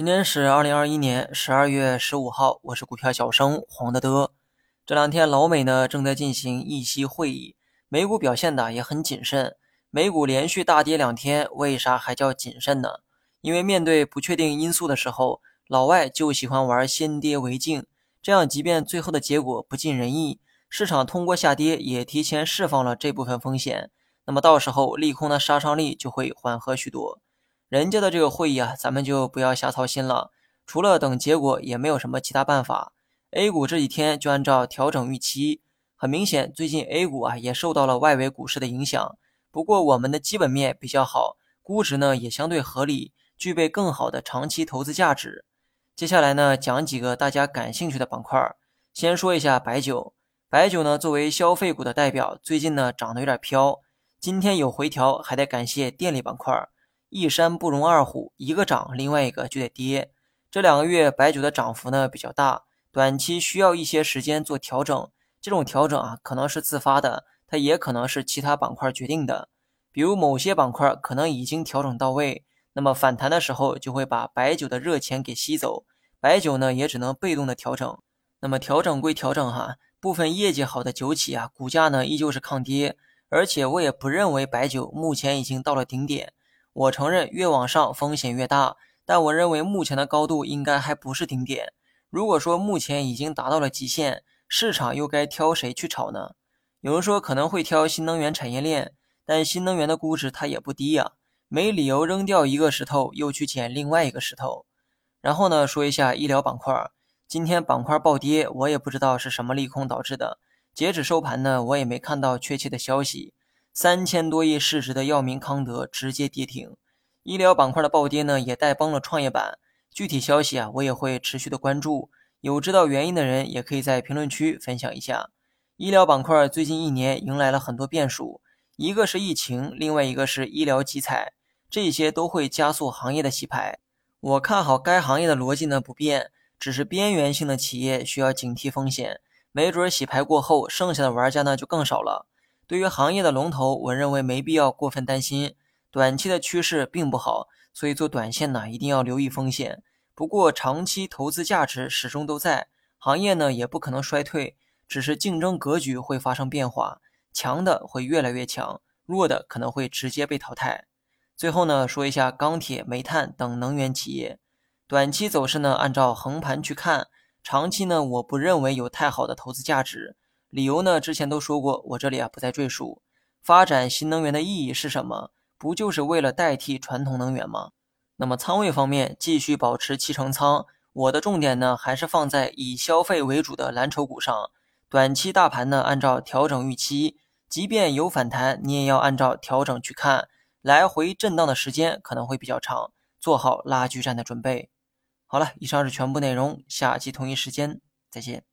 今天是二零二一年十二月十五号，我是股票小生黄德德。这两天老美呢正在进行议息会议，美股表现的也很谨慎。美股连续大跌两天，为啥还叫谨慎呢？因为面对不确定因素的时候，老外就喜欢玩先跌为敬，这样即便最后的结果不尽人意，市场通过下跌也提前释放了这部分风险，那么到时候利空的杀伤力就会缓和许多。人家的这个会议啊，咱们就不要瞎操心了。除了等结果，也没有什么其他办法。A 股这几天就按照调整预期，很明显，最近 A 股啊也受到了外围股市的影响。不过我们的基本面比较好，估值呢也相对合理，具备更好的长期投资价值。接下来呢，讲几个大家感兴趣的板块。先说一下白酒，白酒呢作为消费股的代表，最近呢涨得有点飘。今天有回调，还得感谢电力板块。一山不容二虎，一个涨，另外一个就得跌。这两个月白酒的涨幅呢比较大，短期需要一些时间做调整。这种调整啊，可能是自发的，它也可能是其他板块决定的。比如某些板块可能已经调整到位，那么反弹的时候就会把白酒的热钱给吸走，白酒呢也只能被动的调整。那么调整归调整哈，部分业绩好的酒企啊，股价呢依旧是抗跌，而且我也不认为白酒目前已经到了顶点。我承认越往上风险越大，但我认为目前的高度应该还不是顶点。如果说目前已经达到了极限，市场又该挑谁去炒呢？有人说可能会挑新能源产业链，但新能源的估值它也不低呀，没理由扔掉一个石头又去捡另外一个石头。然后呢，说一下医疗板块，今天板块暴跌，我也不知道是什么利空导致的。截止收盘呢，我也没看到确切的消息。三千多亿市值的药明康德直接跌停，医疗板块的暴跌呢，也带崩了创业板。具体消息啊，我也会持续的关注。有知道原因的人，也可以在评论区分享一下。医疗板块最近一年迎来了很多变数，一个是疫情，另外一个是医疗集采，这些都会加速行业的洗牌。我看好该行业的逻辑呢不变，只是边缘性的企业需要警惕风险，没准洗牌过后，剩下的玩家呢就更少了。对于行业的龙头，我认为没必要过分担心，短期的趋势并不好，所以做短线呢一定要留意风险。不过长期投资价值始终都在，行业呢也不可能衰退，只是竞争格局会发生变化，强的会越来越强，弱的可能会直接被淘汰。最后呢说一下钢铁、煤炭等能源企业，短期走势呢按照横盘去看，长期呢我不认为有太好的投资价值。理由呢？之前都说过，我这里啊不再赘述。发展新能源的意义是什么？不就是为了代替传统能源吗？那么仓位方面，继续保持七成仓。我的重点呢，还是放在以消费为主的蓝筹股上。短期大盘呢，按照调整预期，即便有反弹，你也要按照调整去看。来回震荡的时间可能会比较长，做好拉锯战的准备。好了，以上是全部内容，下期同一时间再见。